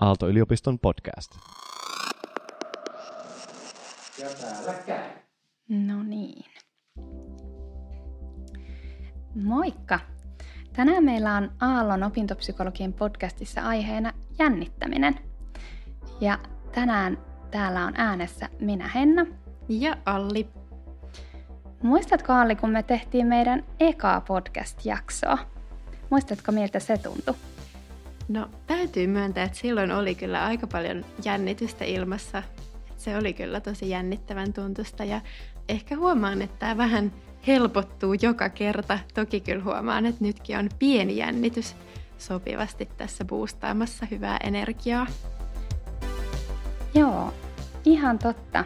Aalto-yliopiston podcast. Ja täällä käy. No niin. Moikka! Tänään meillä on Aallon opintopsykologian podcastissa aiheena jännittäminen. Ja tänään täällä on äänessä minä Henna. Ja Alli. Muistatko Alli, kun me tehtiin meidän ekaa podcast-jaksoa? Muistatko miltä se tuntui? No täytyy myöntää, että silloin oli kyllä aika paljon jännitystä ilmassa. Se oli kyllä tosi jännittävän tuntusta ja ehkä huomaan, että tämä vähän helpottuu joka kerta. Toki kyllä huomaan, että nytkin on pieni jännitys sopivasti tässä boostaamassa hyvää energiaa. Joo, ihan totta.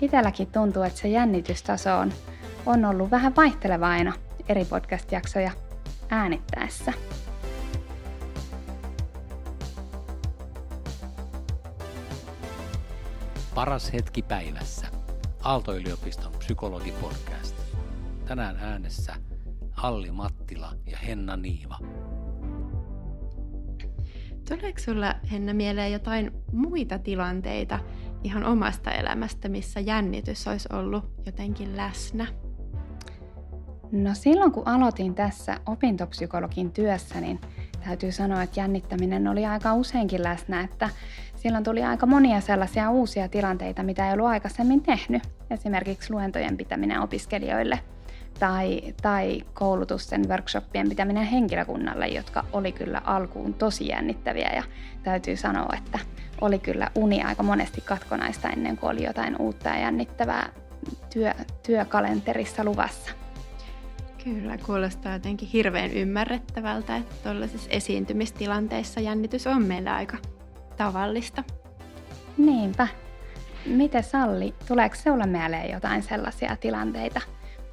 Itelläkin tuntuu, että se jännitystaso on, on ollut vähän vaihteleva aina eri podcast-jaksoja äänittäessä. Paras hetki päivässä. Aalto-yliopiston psykologipodcast. Tänään äänessä Alli Mattila ja Henna Niiva. Tuleeko sulla, Henna, mieleen jotain muita tilanteita ihan omasta elämästä, missä jännitys olisi ollut jotenkin läsnä? No silloin kun aloitin tässä opintopsykologin työssä, niin täytyy sanoa, että jännittäminen oli aika useinkin läsnä, että silloin tuli aika monia sellaisia uusia tilanteita, mitä ei ollut aikaisemmin tehnyt. Esimerkiksi luentojen pitäminen opiskelijoille tai, tai koulutusten, workshoppien pitäminen henkilökunnalle, jotka oli kyllä alkuun tosi jännittäviä ja täytyy sanoa, että oli kyllä uni aika monesti katkonaista ennen kuin oli jotain uutta ja jännittävää työ, työkalenterissa luvassa. Kyllä, kuulostaa jotenkin hirveän ymmärrettävältä, että tuollaisissa esiintymistilanteissa jännitys on meillä aika tavallista. Niinpä. Miten Salli, tuleeko sinulle mieleen jotain sellaisia tilanteita,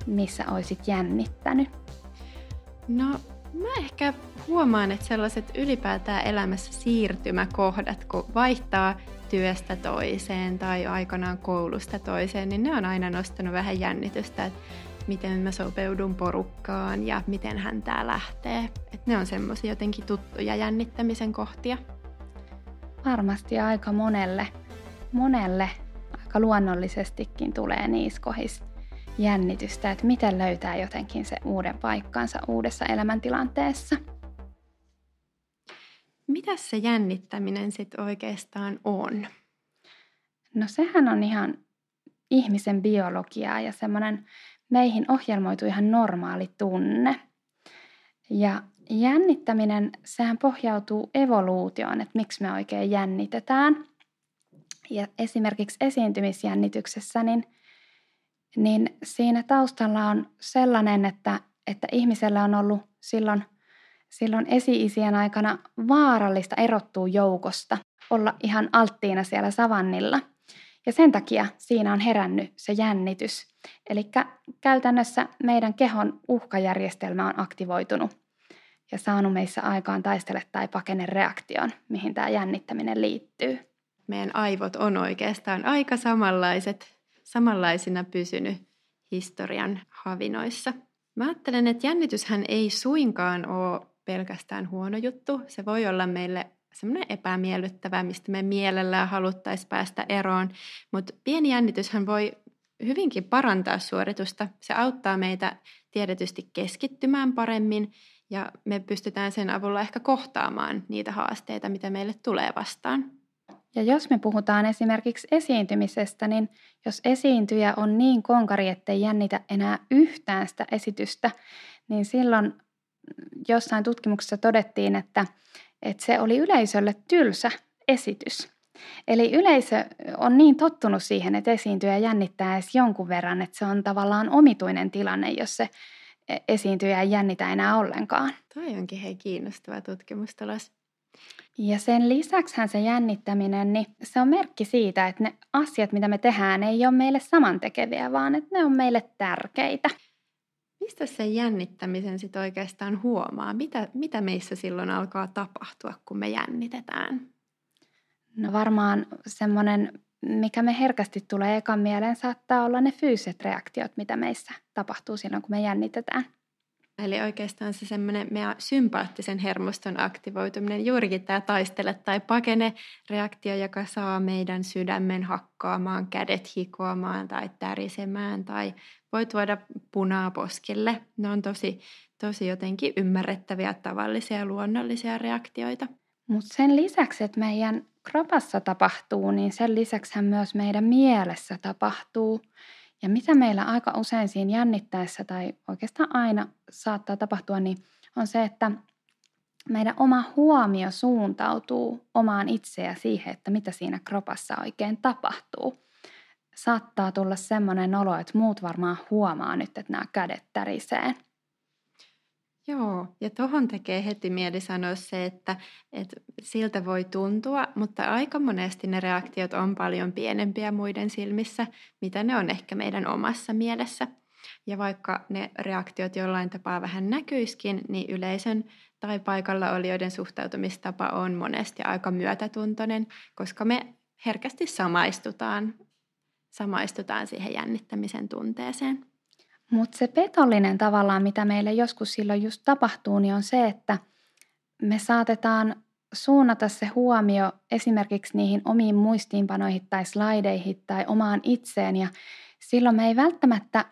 missä olisit jännittänyt? No, mä ehkä huomaan, että sellaiset ylipäätään elämässä siirtymäkohdat, kun vaihtaa työstä toiseen tai aikanaan koulusta toiseen, niin ne on aina nostanut vähän jännitystä, että miten mä sopeudun porukkaan ja miten hän tää lähtee. Et ne on semmoisia jotenkin tuttuja jännittämisen kohtia. Varmasti aika monelle, monelle aika luonnollisestikin tulee niiskohis jännitystä, että miten löytää jotenkin se uuden paikkansa uudessa elämäntilanteessa. Mitä se jännittäminen sitten oikeastaan on? No sehän on ihan ihmisen biologiaa ja semmoinen meihin ohjelmoitu ihan normaali tunne. Ja jännittäminen, sehän pohjautuu evoluutioon, että miksi me oikein jännitetään. Ja esimerkiksi esiintymisjännityksessä, niin, niin siinä taustalla on sellainen, että, että ihmisellä on ollut silloin, silloin esi-isien aikana vaarallista erottua joukosta, olla ihan alttiina siellä savannilla. Ja sen takia siinä on herännyt se jännitys. Eli käytännössä meidän kehon uhkajärjestelmä on aktivoitunut ja saanut meissä aikaan taistele tai pakene reaktion, mihin tämä jännittäminen liittyy. Meidän aivot on oikeastaan aika samanlaiset, samanlaisina pysynyt historian havinoissa. Mä ajattelen, että jännityshän ei suinkaan ole pelkästään huono juttu. Se voi olla meille semmoinen epämiellyttävä, mistä me mielellään haluttaisiin päästä eroon. Mutta pieni jännityshän voi hyvinkin parantaa suoritusta. Se auttaa meitä tiedetysti keskittymään paremmin ja me pystytään sen avulla ehkä kohtaamaan niitä haasteita, mitä meille tulee vastaan. Ja jos me puhutaan esimerkiksi esiintymisestä, niin jos esiintyjä on niin konkari, ettei jännitä enää yhtään sitä esitystä, niin silloin jossain tutkimuksessa todettiin, että, että se oli yleisölle tylsä esitys. Eli yleisö on niin tottunut siihen, että esiintyjä jännittää edes jonkun verran, että se on tavallaan omituinen tilanne, jos se esiintyjä ei jännitä enää ollenkaan. Toi onkin hei kiinnostava tutkimustulos. Ja sen lisäksi se jännittäminen, niin se on merkki siitä, että ne asiat, mitä me tehdään, ei ole meille samantekeviä, vaan että ne on meille tärkeitä. Mistä se jännittämisen sitten oikeastaan huomaa? Mitä, mitä meissä silloin alkaa tapahtua, kun me jännitetään? No varmaan semmoinen mikä me herkästi tulee ekan mieleen, saattaa olla ne fyysiset reaktiot, mitä meissä tapahtuu silloin, kun me jännitetään. Eli oikeastaan se semmoinen meidän sympaattisen hermoston aktivoituminen, juurikin tämä taistele tai pakene reaktio, joka saa meidän sydämen hakkaamaan, kädet hikoamaan tai tärisemään tai voi tuoda punaa poskille. Ne on tosi, tosi jotenkin ymmärrettäviä, tavallisia ja luonnollisia reaktioita. Mutta sen lisäksi, että meidän kropassa tapahtuu, niin sen lisäksi myös meidän mielessä tapahtuu. Ja mitä meillä aika usein siinä jännittäessä tai oikeastaan aina saattaa tapahtua, niin on se, että meidän oma huomio suuntautuu omaan itseä siihen, että mitä siinä kropassa oikein tapahtuu. Saattaa tulla semmoinen olo, että muut varmaan huomaa nyt, että nämä kädet tärisee. Joo, ja tuohon tekee heti mieli sanoa se, että, että siltä voi tuntua, mutta aika monesti ne reaktiot on paljon pienempiä muiden silmissä, mitä ne on ehkä meidän omassa mielessä. Ja vaikka ne reaktiot jollain tapaa vähän näkyiskin, niin yleisön tai paikalla olijoiden suhtautumistapa on monesti aika myötätuntoinen, koska me herkästi samaistutaan, samaistutaan siihen jännittämisen tunteeseen. Mutta se petollinen tavallaan, mitä meille joskus silloin just tapahtuu, niin on se, että me saatetaan suunnata se huomio esimerkiksi niihin omiin muistiinpanoihin tai slaideihin tai omaan itseen. Ja silloin me ei välttämättä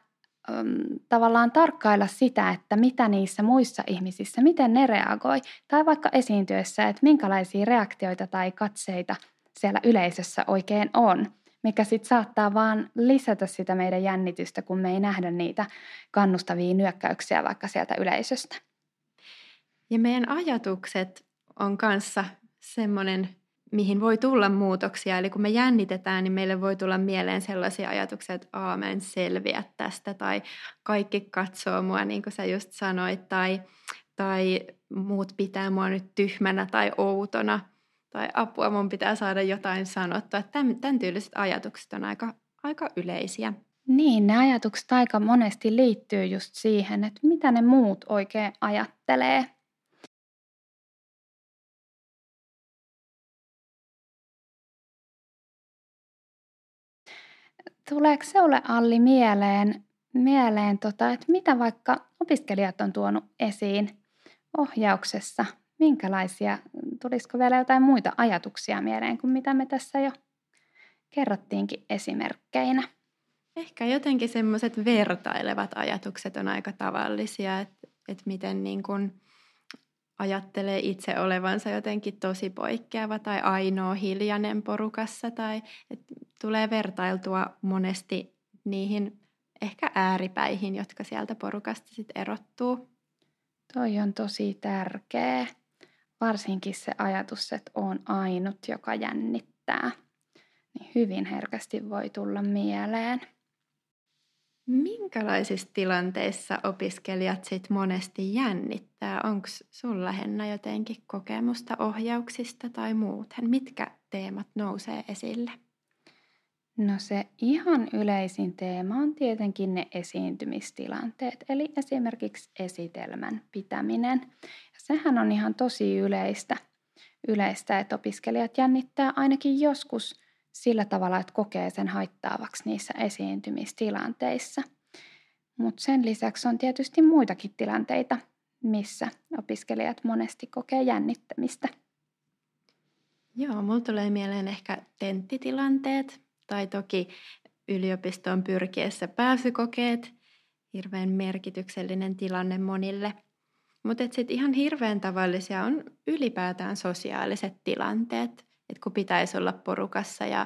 äm, tavallaan tarkkailla sitä, että mitä niissä muissa ihmisissä, miten ne reagoi. Tai vaikka esiintyessä, että minkälaisia reaktioita tai katseita siellä yleisössä oikein on mikä sitten saattaa vaan lisätä sitä meidän jännitystä, kun me ei nähdä niitä kannustavia nyökkäyksiä vaikka sieltä yleisöstä. Ja meidän ajatukset on kanssa semmoinen, mihin voi tulla muutoksia. Eli kun me jännitetään, niin meille voi tulla mieleen sellaisia ajatuksia, että Aa, mä en selviä tästä, tai kaikki katsoo mua, niin kuin sä just sanoit, tai, tai muut pitää mua nyt tyhmänä tai outona – tai apua, mun pitää saada jotain sanottua. Tämän, tämän tyyliset ajatukset on aika, aika yleisiä. Niin, ne ajatukset aika monesti liittyy just siihen, että mitä ne muut oikein ajattelee. Tuleeko ole Alli mieleen, mieleen tota, että mitä vaikka opiskelijat on tuonut esiin ohjauksessa minkälaisia, tulisiko vielä jotain muita ajatuksia mieleen kuin mitä me tässä jo kerrottiinkin esimerkkeinä? Ehkä jotenkin semmoiset vertailevat ajatukset on aika tavallisia, että, että miten niin kuin ajattelee itse olevansa jotenkin tosi poikkeava tai ainoa hiljainen porukassa tai että tulee vertailtua monesti niihin ehkä ääripäihin, jotka sieltä porukasta sitten erottuu. Toi on tosi tärkeä varsinkin se ajatus, että on ainut, joka jännittää, niin hyvin herkästi voi tulla mieleen. Minkälaisissa tilanteissa opiskelijat sit monesti jännittää? Onko sulla Henna jotenkin kokemusta ohjauksista tai muuten? Mitkä teemat nousee esille? No se ihan yleisin teema on tietenkin ne esiintymistilanteet, eli esimerkiksi esitelmän pitäminen. Sehän on ihan tosi yleistä, yleistä, että opiskelijat jännittää ainakin joskus sillä tavalla, että kokee sen haittaavaksi niissä esiintymistilanteissa. Mutta sen lisäksi on tietysti muitakin tilanteita, missä opiskelijat monesti kokee jännittämistä. Joo, mulla tulee mieleen ehkä tenttitilanteet, tai toki yliopistoon pyrkiessä pääsykokeet, hirveän merkityksellinen tilanne monille. Mutta sitten ihan hirveän tavallisia on ylipäätään sosiaaliset tilanteet, että kun pitäisi olla porukassa ja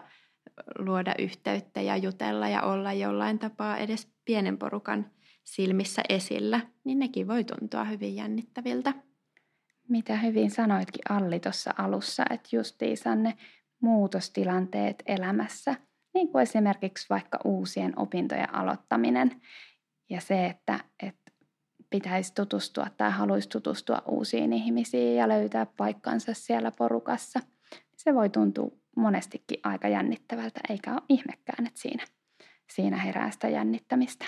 luoda yhteyttä ja jutella ja olla jollain tapaa edes pienen porukan silmissä esillä, niin nekin voi tuntua hyvin jännittäviltä. Mitä hyvin sanoitkin Alli tuossa alussa, että justiinsa ne muutostilanteet elämässä – niin kuin esimerkiksi vaikka uusien opintojen aloittaminen ja se, että, että pitäisi tutustua tai haluaisi tutustua uusiin ihmisiin ja löytää paikkansa siellä porukassa. Se voi tuntua monestikin aika jännittävältä, eikä ole ihmekään, että siinä, siinä herää sitä jännittämistä.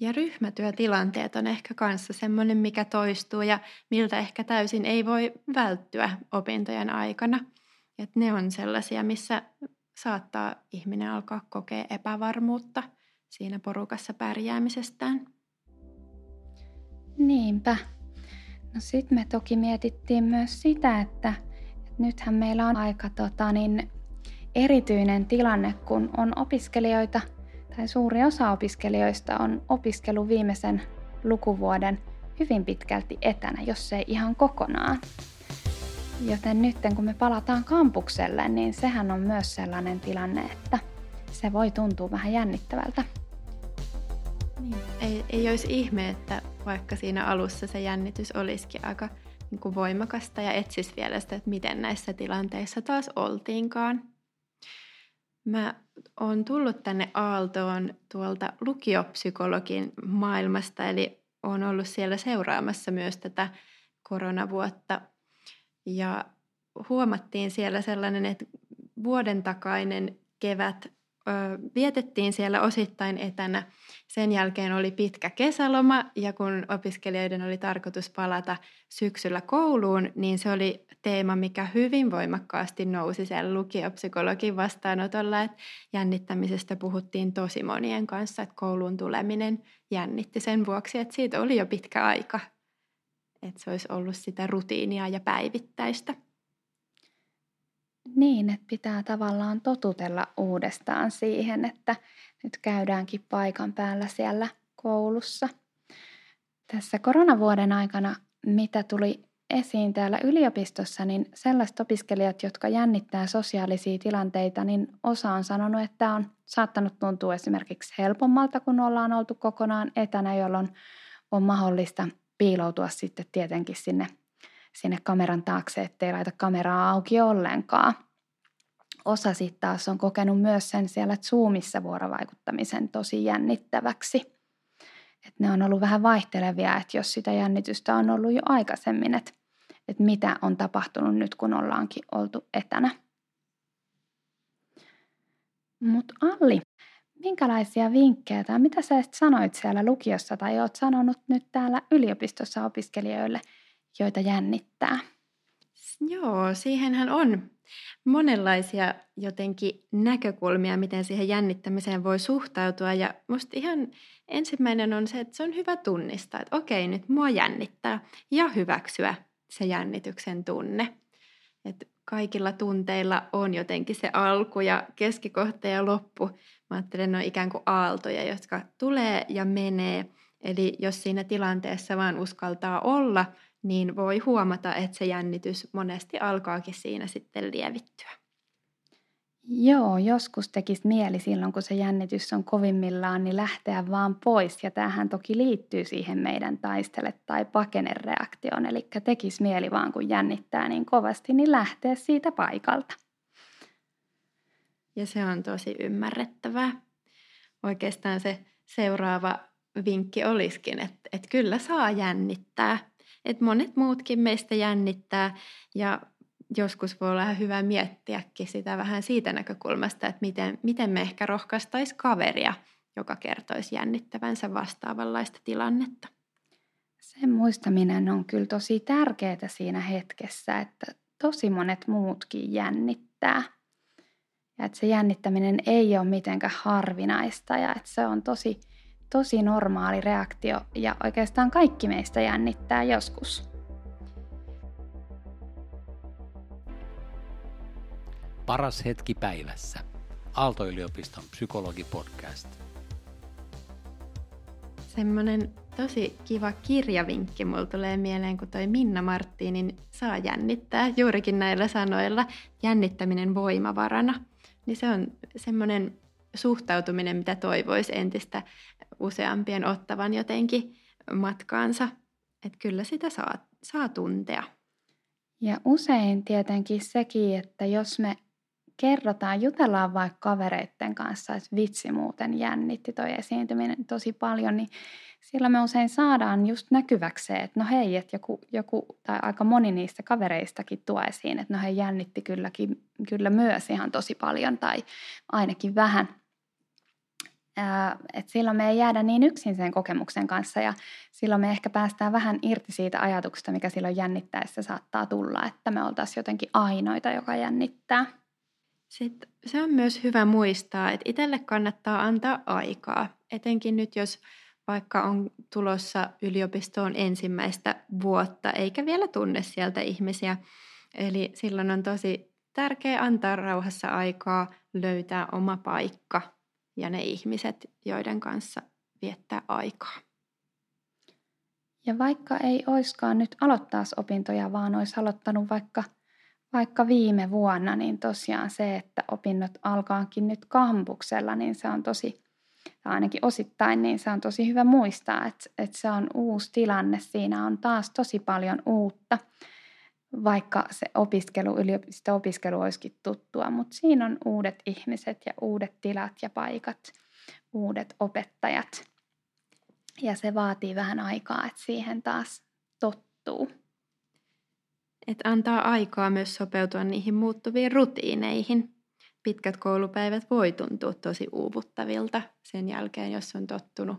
Ja ryhmätyötilanteet on ehkä kanssa semmoinen, mikä toistuu ja miltä ehkä täysin ei voi välttyä opintojen aikana. Et ne on sellaisia, missä saattaa ihminen alkaa kokea epävarmuutta siinä porukassa pärjäämisestään. Niinpä. No sitten me toki mietittiin myös sitä, että, että nythän meillä on aika tota, niin, erityinen tilanne, kun on opiskelijoita, tai suuri osa opiskelijoista on opiskelu viimeisen lukuvuoden hyvin pitkälti etänä, jos ei ihan kokonaan. Joten nyt kun me palataan kampukselle, niin sehän on myös sellainen tilanne, että se voi tuntua vähän jännittävältä. Niin. Ei, ei olisi ihme, että vaikka siinä alussa se jännitys olisikin aika niin kuin voimakasta ja etsisi vielä sitä, että miten näissä tilanteissa taas oltiinkaan. Mä oon tullut tänne Aaltoon tuolta lukiopsykologin maailmasta, eli oon ollut siellä seuraamassa myös tätä koronavuotta. Ja huomattiin siellä sellainen, että vuoden takainen kevät vietettiin siellä osittain etänä. Sen jälkeen oli pitkä kesäloma ja kun opiskelijoiden oli tarkoitus palata syksyllä kouluun, niin se oli teema, mikä hyvin voimakkaasti nousi siellä lukiopsykologin vastaanotolla, että jännittämisestä puhuttiin tosi monien kanssa, että kouluun tuleminen jännitti sen vuoksi, että siitä oli jo pitkä aika, että se olisi ollut sitä rutiinia ja päivittäistä. Niin, että pitää tavallaan totutella uudestaan siihen, että nyt käydäänkin paikan päällä siellä koulussa. Tässä koronavuoden aikana, mitä tuli esiin täällä yliopistossa, niin sellaiset opiskelijat, jotka jännittää sosiaalisia tilanteita, niin osa on sanonut, että on saattanut tuntua esimerkiksi helpommalta, kun ollaan oltu kokonaan etänä, jolloin on mahdollista piiloutua sitten tietenkin sinne sinne kameran taakse, ettei laita kameraa auki ollenkaan. Osa sitten taas on kokenut myös sen siellä Zoomissa vuorovaikuttamisen tosi jännittäväksi. Et ne on ollut vähän vaihtelevia, että jos sitä jännitystä on ollut jo aikaisemmin, että et mitä on tapahtunut nyt, kun ollaankin oltu etänä. Mutta Alli, minkälaisia vinkkejä tai mitä sä sanoit siellä lukiossa tai oot sanonut nyt täällä yliopistossa opiskelijoille – joita jännittää? Joo, siihenhän on monenlaisia jotenkin näkökulmia, miten siihen jännittämiseen voi suhtautua. Ja musta ihan ensimmäinen on se, että se on hyvä tunnistaa, että okei, nyt mua jännittää ja hyväksyä se jännityksen tunne. Että kaikilla tunteilla on jotenkin se alku ja keskikohta ja loppu. Mä ajattelen, ne on ikään kuin aaltoja, jotka tulee ja menee. Eli jos siinä tilanteessa vaan uskaltaa olla – niin voi huomata, että se jännitys monesti alkaakin siinä sitten lievittyä. Joo, joskus tekisi mieli silloin, kun se jännitys on kovimmillaan, niin lähteä vaan pois. Ja tämähän toki liittyy siihen meidän taistele- tai pakenereaktioon. Eli tekisi mieli vaan, kun jännittää niin kovasti, niin lähteä siitä paikalta. Ja se on tosi ymmärrettävää. Oikeastaan se seuraava vinkki olisikin, että, että kyllä saa jännittää – että monet muutkin meistä jännittää ja joskus voi olla hyvä miettiäkin sitä vähän siitä näkökulmasta, että miten, miten me ehkä rohkaistaisiin kaveria, joka kertoisi jännittävänsä vastaavanlaista tilannetta. Sen muistaminen on kyllä tosi tärkeää siinä hetkessä, että tosi monet muutkin jännittää. Ja että se jännittäminen ei ole mitenkään harvinaista ja että se on tosi tosi normaali reaktio ja oikeastaan kaikki meistä jännittää joskus. Paras hetki päivässä. Aalto-yliopiston psykologipodcast. Semmoinen tosi kiva kirjavinkki mulla tulee mieleen, kun toi Minna Marttinin saa jännittää juurikin näillä sanoilla jännittäminen voimavarana. Niin se on semmoinen suhtautuminen, mitä toivoisi entistä useampien ottavan jotenkin matkaansa. Että kyllä sitä saa, saa tuntea. Ja usein tietenkin sekin, että jos me kerrotaan, jutellaan vaikka kavereiden kanssa, että vitsi muuten jännitti toi esiintyminen tosi paljon, niin sillä me usein saadaan just näkyväksi että no hei, että joku, joku tai aika moni niistä kavereistakin tuo esiin, että no hei, jännitti kylläkin, kyllä myös ihan tosi paljon tai ainakin vähän – että silloin me ei jäädä niin yksin sen kokemuksen kanssa ja silloin me ehkä päästään vähän irti siitä ajatuksesta, mikä silloin jännittäessä saattaa tulla, että me oltaisiin jotenkin ainoita, joka jännittää. Sitten se on myös hyvä muistaa, että itselle kannattaa antaa aikaa, etenkin nyt jos vaikka on tulossa yliopistoon ensimmäistä vuotta, eikä vielä tunne sieltä ihmisiä. Eli silloin on tosi tärkeää antaa rauhassa aikaa löytää oma paikka ja ne ihmiset, joiden kanssa viettää aikaa. Ja vaikka ei oiskaan nyt aloittaa opintoja, vaan olisi aloittanut vaikka, vaikka viime vuonna, niin tosiaan se, että opinnot alkaakin nyt kampuksella, niin se on tosi, ainakin osittain, niin se on tosi hyvä muistaa, että, että se on uusi tilanne. Siinä on taas tosi paljon uutta, vaikka se opiskelu, yliopisto-opiskelu olisikin tuttua, mutta siinä on uudet ihmiset ja uudet tilat ja paikat, uudet opettajat – ja se vaatii vähän aikaa, että siihen taas tottuu. Et antaa aikaa myös sopeutua niihin muuttuviin rutiineihin. Pitkät koulupäivät voi tuntua tosi uuvuttavilta sen jälkeen, jos on tottunut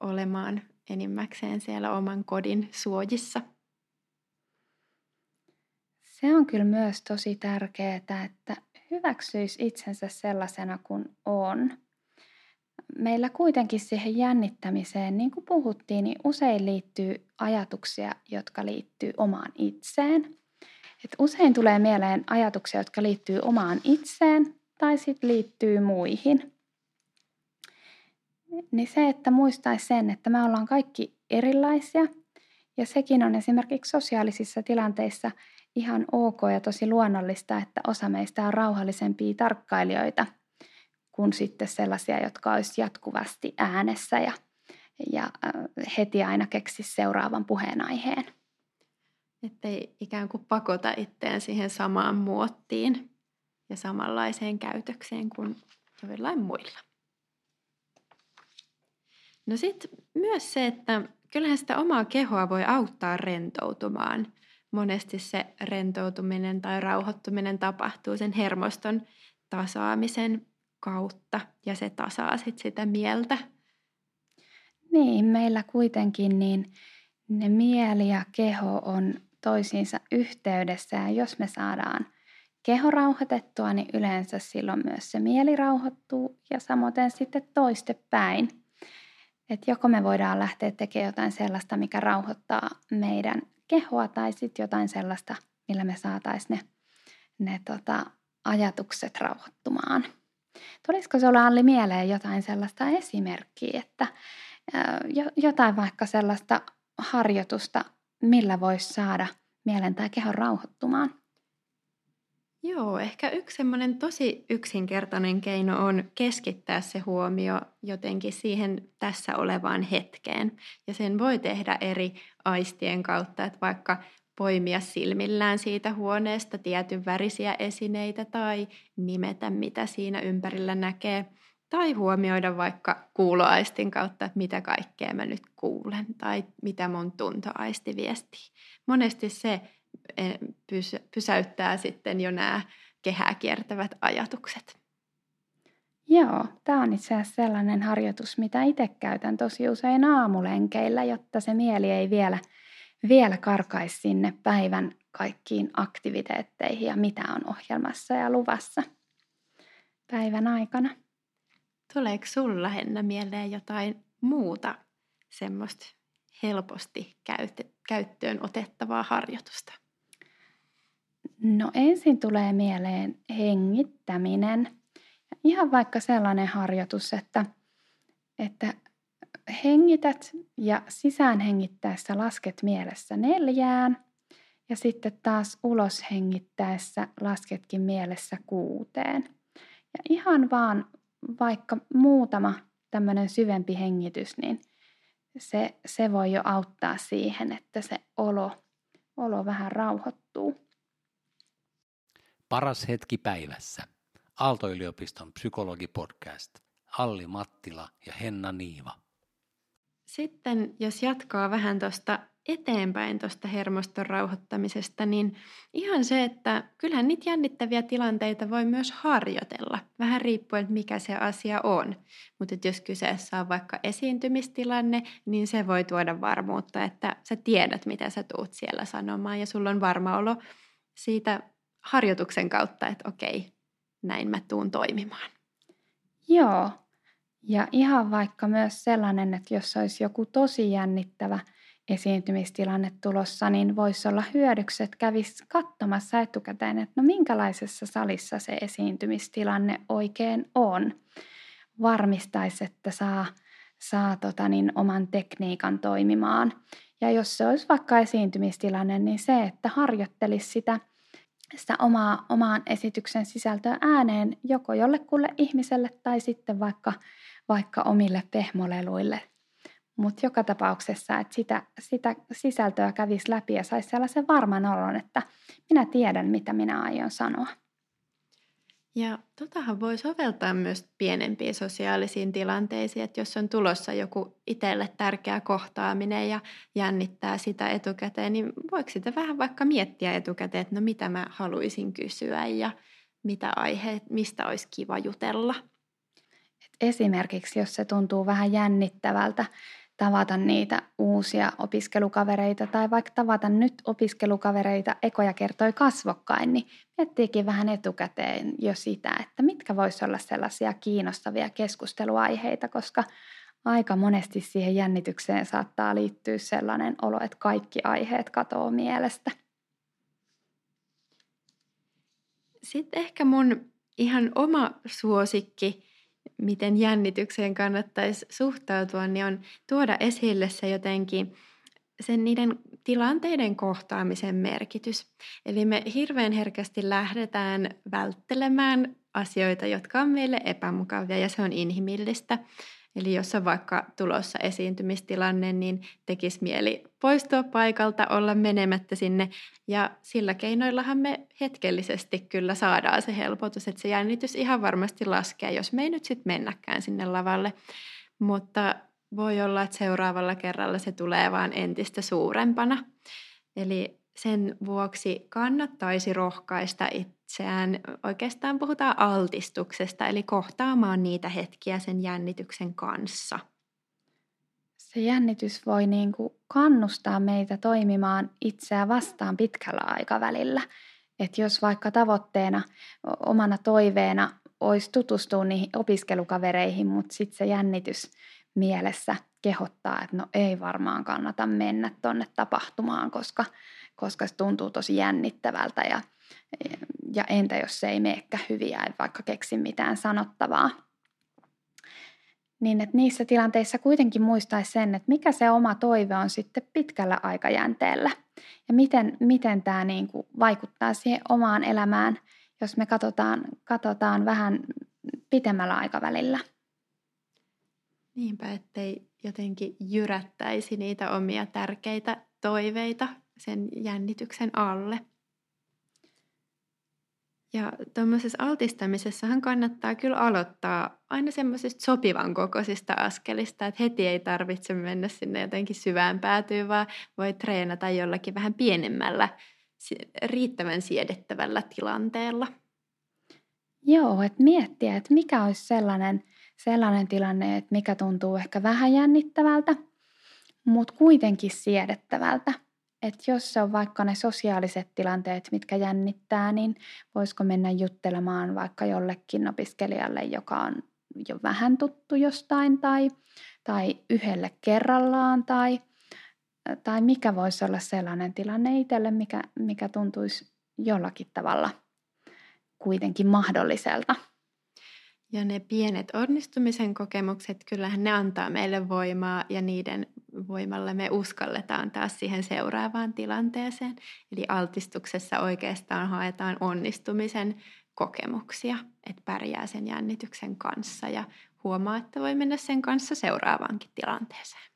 olemaan enimmäkseen siellä oman kodin suojissa. Se on kyllä myös tosi tärkeää, että hyväksyisi itsensä sellaisena kuin on meillä kuitenkin siihen jännittämiseen, niin kuin puhuttiin, niin usein liittyy ajatuksia, jotka liittyy omaan itseen. Et usein tulee mieleen ajatuksia, jotka liittyy omaan itseen tai sitten liittyy muihin. Niin se, että muistaisi sen, että me ollaan kaikki erilaisia ja sekin on esimerkiksi sosiaalisissa tilanteissa ihan ok ja tosi luonnollista, että osa meistä on rauhallisempia tarkkailijoita – kuin sitten sellaisia, jotka olisi jatkuvasti äänessä ja, ja äh, heti aina keksi seuraavan puheenaiheen. ei ikään kuin pakota itseään siihen samaan muottiin ja samanlaiseen käytökseen kuin joillain muilla. No sitten myös se, että kyllähän sitä omaa kehoa voi auttaa rentoutumaan. Monesti se rentoutuminen tai rauhoittuminen tapahtuu sen hermoston tasaamisen kautta ja se tasaa sit sitä mieltä. Niin, meillä kuitenkin niin ne mieli ja keho on toisiinsa yhteydessä ja jos me saadaan keho rauhoitettua, niin yleensä silloin myös se mieli rauhoittuu ja samoin sitten toistepäin. Että joko me voidaan lähteä tekemään jotain sellaista, mikä rauhoittaa meidän kehoa tai sitten jotain sellaista, millä me saataisiin ne, ne tota, ajatukset rauhoittumaan. Tulisiko sinulle Alli mieleen jotain sellaista esimerkkiä, että jotain vaikka sellaista harjoitusta, millä voisi saada mielen tai kehon rauhoittumaan? Joo, ehkä yksi semmoinen tosi yksinkertainen keino on keskittää se huomio jotenkin siihen tässä olevaan hetkeen. Ja sen voi tehdä eri aistien kautta, että vaikka poimia silmillään siitä huoneesta tietyn värisiä esineitä tai nimetä, mitä siinä ympärillä näkee. Tai huomioida vaikka kuuloaistin kautta, että mitä kaikkea mä nyt kuulen tai mitä mun tuntoaisti viestii. Monesti se pysäyttää sitten jo nämä kehää kiertävät ajatukset. Joo, tämä on itse asiassa sellainen harjoitus, mitä itse käytän tosi usein aamulenkeillä, jotta se mieli ei vielä – vielä karkaisi sinne päivän kaikkiin aktiviteetteihin ja mitä on ohjelmassa ja luvassa päivän aikana. Tuleeko sulla Henna mieleen jotain muuta semmoista helposti käyttöön otettavaa harjoitusta? No ensin tulee mieleen hengittäminen. Ihan vaikka sellainen harjoitus, että, että hengität ja sisään hengittäessä lasket mielessä neljään ja sitten taas ulos hengittäessä lasketkin mielessä kuuteen. Ja ihan vaan vaikka muutama tämmöinen syvempi hengitys, niin se, se voi jo auttaa siihen, että se olo, olo vähän rauhoittuu. Paras hetki päivässä. Aalto-yliopiston psykologipodcast. Alli Mattila ja Henna Niiva. Sitten jos jatkaa vähän tuosta eteenpäin tuosta hermoston rauhoittamisesta, niin ihan se, että kyllähän niitä jännittäviä tilanteita voi myös harjoitella, vähän riippuen, mikä se asia on. Mutta jos kyseessä on vaikka esiintymistilanne, niin se voi tuoda varmuutta, että sä tiedät, mitä sä tuut siellä sanomaan ja sulla on varma olo siitä harjoituksen kautta, että okei, näin mä tuun toimimaan. Joo, Ja ihan vaikka myös sellainen, että jos olisi joku tosi jännittävä esiintymistilanne tulossa, niin voisi olla hyödyksi, että kävisi katsomassa etukäteen, että no minkälaisessa salissa se esiintymistilanne oikein on. Varmistaisi, että saa, saa tota niin, oman tekniikan toimimaan. Ja jos se olisi vaikka esiintymistilanne, niin se, että harjoittelisi sitä, sitä omaa, omaan esityksen sisältöä ääneen joko jollekulle ihmiselle tai sitten vaikka, vaikka omille pehmoleluille. Mutta joka tapauksessa, että sitä, sitä sisältöä kävisi läpi ja saisi sellaisen varman olon, että minä tiedän, mitä minä aion sanoa. Ja totahan voi soveltaa myös pienempiin sosiaalisiin tilanteisiin, että jos on tulossa joku itselle tärkeä kohtaaminen ja jännittää sitä etukäteen, niin voiko sitä vähän vaikka miettiä etukäteen, että no mitä mä haluaisin kysyä ja mitä aiheet, mistä olisi kiva jutella. Esimerkiksi jos se tuntuu vähän jännittävältä, tavata niitä uusia opiskelukavereita tai vaikka tavata nyt opiskelukavereita ekoja kertoi kasvokkain, niin miettiikin vähän etukäteen jo sitä, että mitkä voisi olla sellaisia kiinnostavia keskusteluaiheita, koska aika monesti siihen jännitykseen saattaa liittyä sellainen olo, että kaikki aiheet katoo mielestä. Sitten ehkä mun ihan oma suosikki miten jännitykseen kannattaisi suhtautua, niin on tuoda esille se jotenkin sen niiden tilanteiden kohtaamisen merkitys. Eli me hirveän herkästi lähdetään välttelemään asioita, jotka on meille epämukavia ja se on inhimillistä. Eli jos on vaikka tulossa esiintymistilanne, niin tekisi mieli poistua paikalta, olla menemättä sinne. Ja sillä keinoillahan me hetkellisesti kyllä saadaan se helpotus, että se jännitys ihan varmasti laskee, jos me ei nyt sitten mennäkään sinne lavalle. Mutta voi olla, että seuraavalla kerralla se tulee vaan entistä suurempana. Eli sen vuoksi kannattaisi rohkaista itseään. Oikeastaan puhutaan altistuksesta, eli kohtaamaan niitä hetkiä sen jännityksen kanssa. Se jännitys voi niin kuin kannustaa meitä toimimaan itseä vastaan pitkällä aikavälillä. Että jos vaikka tavoitteena, omana toiveena olisi tutustua niihin opiskelukavereihin, mutta sitten se jännitys mielessä kehottaa, että no ei varmaan kannata mennä tuonne tapahtumaan, koska koska se tuntuu tosi jännittävältä ja, ja entä jos se ei meekkä hyviä, ei vaikka keksi mitään sanottavaa. Niin että niissä tilanteissa kuitenkin muistaisi sen, että mikä se oma toive on sitten pitkällä aikajänteellä ja miten, miten tämä niin kuin vaikuttaa siihen omaan elämään, jos me katsotaan, katsotaan vähän pitemmällä aikavälillä. Niinpä, ettei jotenkin jyrättäisi niitä omia tärkeitä toiveita sen jännityksen alle. Ja tuommoisessa altistamisessahan kannattaa kyllä aloittaa aina semmoisista sopivan kokoisista askelista, että heti ei tarvitse mennä sinne jotenkin syvään päätyyn, vaan voi treenata jollakin vähän pienemmällä, riittävän siedettävällä tilanteella. Joo, että miettiä, että mikä olisi sellainen, sellainen tilanne, että mikä tuntuu ehkä vähän jännittävältä, mutta kuitenkin siedettävältä. Että jos se on vaikka ne sosiaaliset tilanteet, mitkä jännittää, niin voisiko mennä juttelemaan vaikka jollekin opiskelijalle, joka on jo vähän tuttu jostain tai, tai yhdelle kerrallaan tai, tai mikä voisi olla sellainen tilanne itselle, mikä, mikä tuntuisi jollakin tavalla kuitenkin mahdolliselta. Ja ne pienet onnistumisen kokemukset, kyllähän ne antaa meille voimaa ja niiden voimalla me uskalletaan taas siihen seuraavaan tilanteeseen. Eli altistuksessa oikeastaan haetaan onnistumisen kokemuksia, että pärjää sen jännityksen kanssa ja huomaa, että voi mennä sen kanssa seuraavaankin tilanteeseen.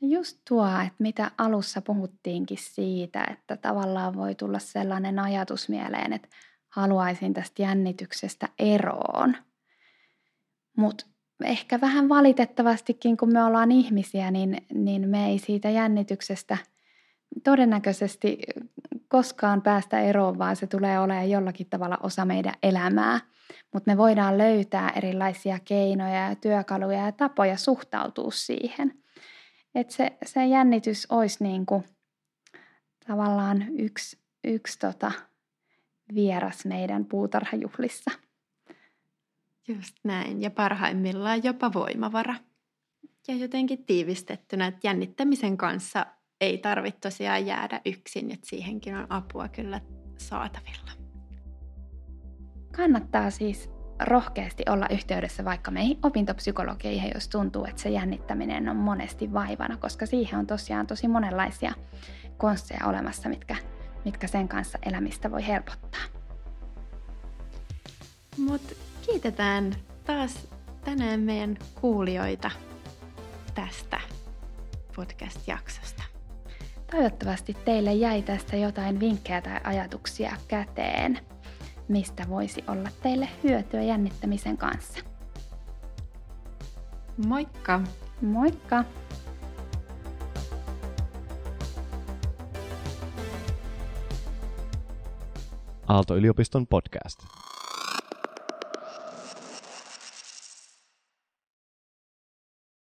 Just tuo, että mitä alussa puhuttiinkin siitä, että tavallaan voi tulla sellainen ajatus mieleen, että haluaisin tästä jännityksestä eroon – mutta ehkä vähän valitettavastikin, kun me ollaan ihmisiä, niin, niin me ei siitä jännityksestä todennäköisesti koskaan päästä eroon, vaan se tulee olemaan jollakin tavalla osa meidän elämää. Mutta me voidaan löytää erilaisia keinoja ja työkaluja ja tapoja suhtautua siihen. Että se, se jännitys olisi niin kuin tavallaan yksi, yksi tota vieras meidän puutarhajuhlissa. Just näin, ja parhaimmillaan jopa voimavara. Ja jotenkin tiivistettynä, että jännittämisen kanssa ei tarvitse tosiaan jäädä yksin, että siihenkin on apua kyllä saatavilla. Kannattaa siis rohkeasti olla yhteydessä vaikka meihin opintopsykologeihin, jos tuntuu, että se jännittäminen on monesti vaivana, koska siihen on tosiaan tosi monenlaisia konsteja olemassa, mitkä, mitkä sen kanssa elämistä voi helpottaa. Mutta kiitetään taas tänään meidän kuulijoita tästä podcast-jaksosta. Toivottavasti teille jäi tästä jotain vinkkejä tai ajatuksia käteen, mistä voisi olla teille hyötyä jännittämisen kanssa. Moikka! Moikka! Aalto-yliopiston podcast.